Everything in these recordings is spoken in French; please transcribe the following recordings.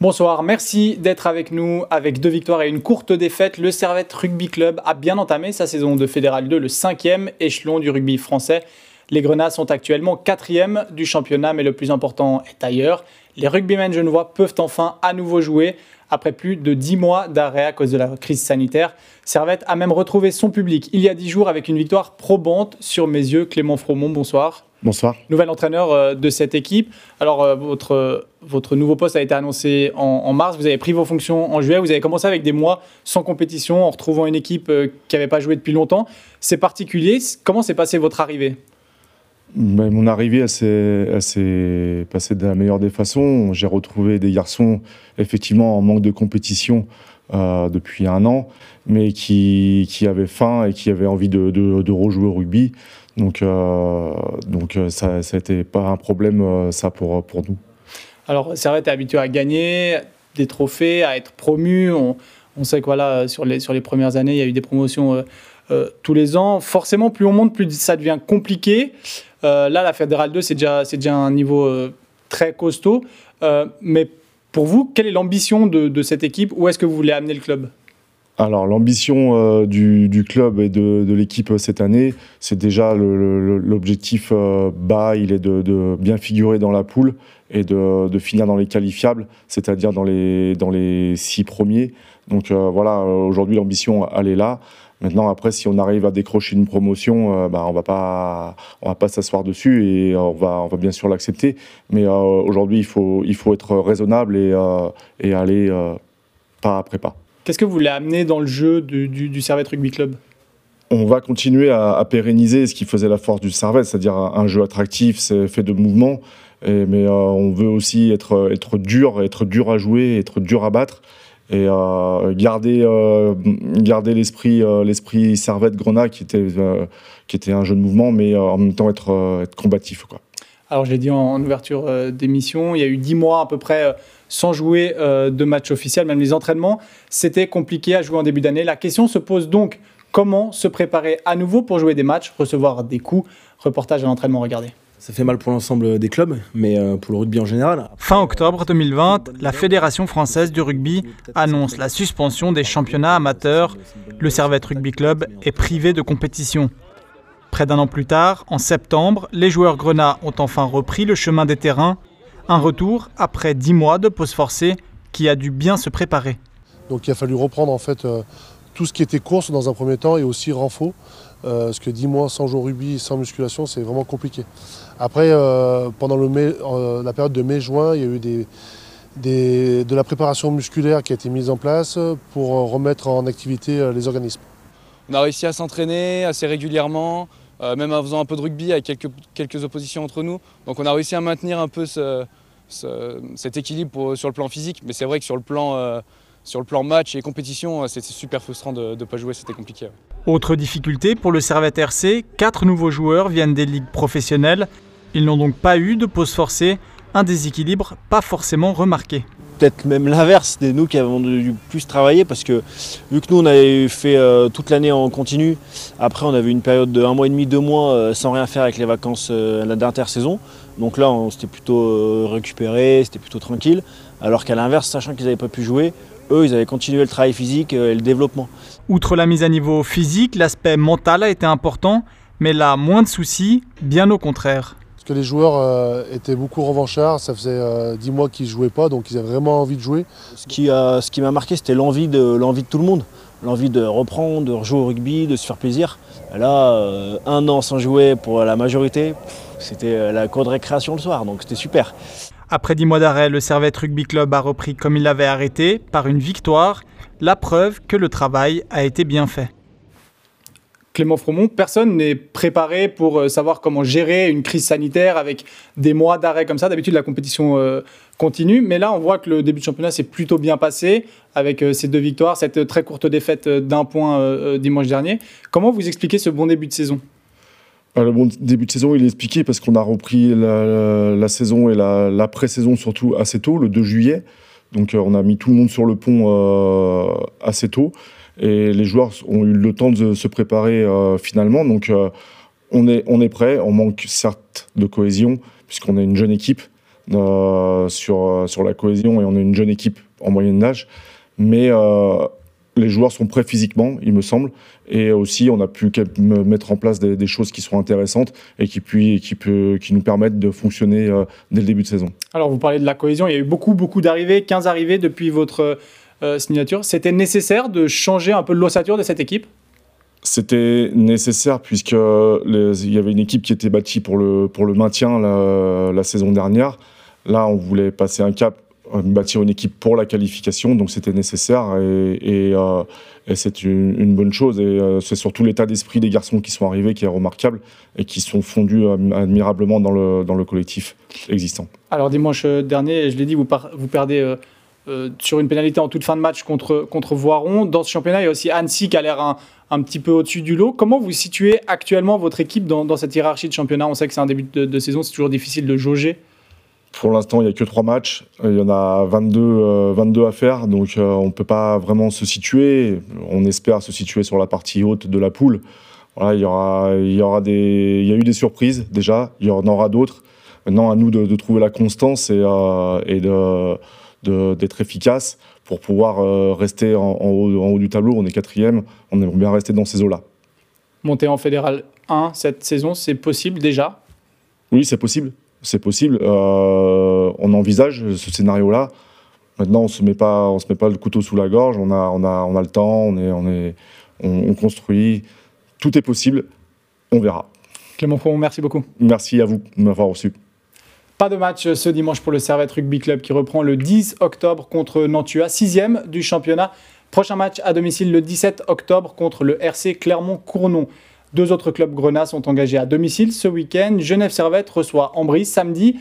Bonsoir, merci d'être avec nous. Avec deux victoires et une courte défaite, le Servette Rugby Club a bien entamé sa saison de Fédéral 2, le cinquième échelon du rugby français. Les Grenats sont actuellement quatrième du championnat, mais le plus important est ailleurs. Les rugbymen genevois peuvent enfin à nouveau jouer après plus de dix mois d'arrêt à cause de la crise sanitaire. Servette a même retrouvé son public il y a dix jours avec une victoire probante sur mes yeux. Clément Fromont, bonsoir. Bonsoir. Nouvel entraîneur euh, de cette équipe. Alors, euh, votre, votre nouveau poste a été annoncé en, mars. Vous avez pris vos fonctions en juillet. Vous avez commencé avec des mois sans compétition, en retrouvant une équipe euh, qui n'avait pas joué depuis longtemps. C'est particulier. Comment s'est passée votre arrivée? Ben, Mon arrivée, elle s'est passée de la meilleure des façons. J'ai retrouvé des garçons, effectivement, en manque de compétition depuis un an, mais qui, avaient faim et qui avaient envie de, rejouer au rugby. Donc, euh, donc euh, ça n'était pas un problème, euh, ça, pour, pour nous. Alors, Servette est habitué à gagner des trophées, à être promu. On, on sait que voilà, sur, les, sur les premières années, il y a eu des promotions tous les ans. Forcément, plus on monte, plus ça devient compliqué. là, la Fédérale 2, c'est déjà, déjà un niveau très costaud. mais pour vous, quelle est l'ambition de, cette équipe? Où est-ce que vous voulez amener le club? Alors l'ambition euh, du, club et de, l'équipe cette année, c'est déjà l'objectif euh, bas, il est de, bien figurer dans la poule et de, finir dans les qualifiables, c'est-à-dire dans les six premiers. Donc euh, voilà, aujourd'hui l'ambition, elle est là. Maintenant, après, si on arrive à décrocher une promotion, bah, on va pas, on va pas s'asseoir dessus et on va, on va bien sûr l'accepter. Mais aujourd'hui, il faut, il faut être raisonnable et, et aller pas après pas. Qu'est-ce que vous voulez amener dans le jeu du, du, Servette Rugby Club? On va continuer à, pérenniser ce qui faisait la force du Servette, c'est-à-dire un, jeu attractif, fait de mouvement. mais euh, on veut aussi être, être dur, être dur à jouer, être dur à battre et euh, garder, euh, garder l'esprit, l'esprit Servette Grenat qui était, qui était un jeu de mouvement, mais en même temps être, être combatif. Quoi. Alors, je l'ai dit en, ouverture euh, d'émission, il y a eu dix mois à peu près euh, sans jouer euh, de match officiel, même les entraînements. C'était compliqué à jouer en début d'année. La question se pose donc comment se préparer à nouveau pour jouer des matchs, recevoir des coups Reportage à l'entraînement, regardez. Ça fait mal pour l'ensemble des clubs, mais pour le rugby en général. Fin octobre 2020, la Fédération française du rugby annonce la suspension des championnats amateurs. Le Servette Rugby Club est privé de compétition. Près d'un an plus tard, en septembre, les joueurs grenats ont enfin repris le chemin des terrains. Un retour après dix mois de pause forcée qui a dû bien se préparer. Donc il a fallu reprendre en fait euh, tout ce qui était course dans un premier temps et aussi renfort. Euh, parce que dix mois sans jouer au rugby, sans musculation, c'est vraiment compliqué. Après, euh, pendant la période de mai-juin, il y a eu de la préparation musculaire qui a été mise en place pour remettre en activité les organismes. On a réussi à s'entraîner assez régulièrement, euh, même en faisant un peu de rugby avec quelques, oppositions entre nous. Donc on a réussi à maintenir un peu cet équilibre sur le plan physique. Mais c'est vrai que sur le plan, euh, sur le plan match et compétition, euh, c'était super frustrant de ne pas jouer, c'était compliqué. Autre difficulté pour le Servette RC, quatre nouveaux joueurs viennent des ligues professionnelles. Ils n'ont donc pas eu de pause forcée, un déséquilibre pas forcément remarqué peut-être même l'inverse, c'était nous qui avons dû plus travailler parce que vu que nous on avait fait euh, toute l'année en continu, après on avait une période de un mois et demi, deux mois euh, sans rien faire avec les vacances euh, d'intersaison. Donc là on s'était plutôt récupéré, c'était plutôt tranquille. Alors qu'à l'inverse, sachant qu'ils n'avaient pas pu jouer, eux ils avaient continué le travail physique et le développement. Outre la mise à niveau physique, l'aspect mental a été important, mais là moins de soucis, bien au contraire que les joueurs euh, étaient beaucoup revanchards. Ça faisait euh, dix mois qu'ils ne jouaient pas, donc ils avaient vraiment envie de jouer. Ce qui, ce qui m'a marqué, c'était l'envie de, l'envie de tout le monde. L'envie de reprendre, de rejouer au rugby, de se faire plaisir. Là, euh, un an sans jouer pour la majorité, c'était la cour de récréation le soir, donc c'était super. Après dix mois d'arrêt, le Servette Rugby Club a repris comme il l'avait arrêté, par une victoire, la preuve que le travail a été bien fait. Clément Fromont, personne n'est préparé pour euh, savoir comment gérer une crise sanitaire avec des mois d'arrêt comme ça. D'habitude, la compétition euh, continue, mais là, on voit que le début de championnat s'est plutôt bien passé avec euh, ces deux victoires, cette très courte défaite d'un point dimanche dernier. Comment vous expliquez ce bon début de saison? Bon début de saison, il est expliqué parce qu'on a repris la, saison et la, pré-saison surtout assez tôt, le 2 juillet. Donc on a mis tout le monde sur le pont assez tôt. Et les joueurs ont eu le temps de se préparer euh, finalement. Donc euh, on est, on est prêt. On manque certes de cohésion puisqu'on est une jeune équipe. sur, sur la cohésion et on est une jeune équipe en moyenne d'âge. Mais les joueurs sont prêts physiquement, il me semble, et aussi on a pu mettre en place des, choses qui sont intéressantes et qui, puis, qui, peut, qui nous permettent de fonctionner euh, dès le début de saison. Alors vous parlez de la cohésion, il y a eu beaucoup, beaucoup d'arrivées, 15 arrivées depuis votre euh, signature. C'était nécessaire de changer un peu l'ossature de cette équipe? C'était nécessaire puisque il y avait une équipe qui était bâtie pour le, pour le maintien la, la saison dernière. Là, on voulait passer un cap bâtir une équipe pour la qualification, donc c'était nécessaire et, euh, c'est une, bonne chose. Et euh, c'est surtout l'état d'esprit des garçons qui sont arrivés qui est remarquable et qui sont fondus admirablement dans le, dans le collectif existant. Alors dimanche dernier, je l'ai dit, vous, vous perdez euh, sur une pénalité en toute fin de match contre, contre Voiron. Dans ce championnat, il y a aussi Annecy qui a l'air un, petit peu au-dessus du lot. Comment vous situez actuellement votre équipe dans, cette hiérarchie de championnat? On sait que c'est un début de saison, c'est toujours difficile de jauger. Pour l'instant, il n'y a que trois matchs. Il y en a 22, 22 euh, à faire, donc euh, on ne peut pas vraiment se situer. On espère se situer sur la partie haute de la poule. Voilà, il, y aura, il, y aura des, il y a eu des surprises déjà, il y en aura d'autres. Maintenant, à nous de, trouver la constance et, euh, et d'être efficace pour pouvoir rester en, haut, en, haut, du tableau. On est quatrième, on aimerait bien rester dans ces eaux-là. Monter en fédéral 1 cette saison, c'est possible déjà? Oui, c'est possible c'est possible. Euh, on envisage ce scénario-là. Maintenant, on se met pas, on se met pas le couteau sous la gorge. On a, on a, on a le temps. On est, on est, on, construit. Tout est possible. On verra. Clément Fron, merci beaucoup. Merci à vous de m'avoir reçu. Pas de match ce dimanche pour le Servette Rugby Club qui reprend le 10 octobre contre Nantua, sixième du championnat. Prochain match à domicile le 17 octobre contre le RC Clermont-Cournon. Deux autres clubs grenats sont engagés à domicile ce week-end. Genève Servette reçoit Ambry samedi.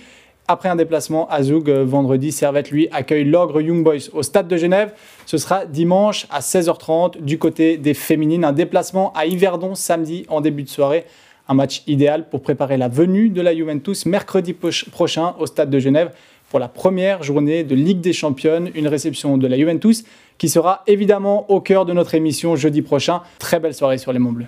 Après un déplacement à Zoug euh, vendredi, Servette lui accueille l'Ogre Young Boys au stade de Genève. Ce sera dimanche à 16h30 du côté des féminines. Un déplacement à Yverdon samedi en début de soirée. Un match idéal pour préparer la venue de la Juventus mercredi prochain au stade de Genève pour la première journée de Ligue des Championnes. Une réception de la Juventus qui sera évidemment au cœur de notre émission jeudi prochain. Très belle soirée sur les Monts Bleus.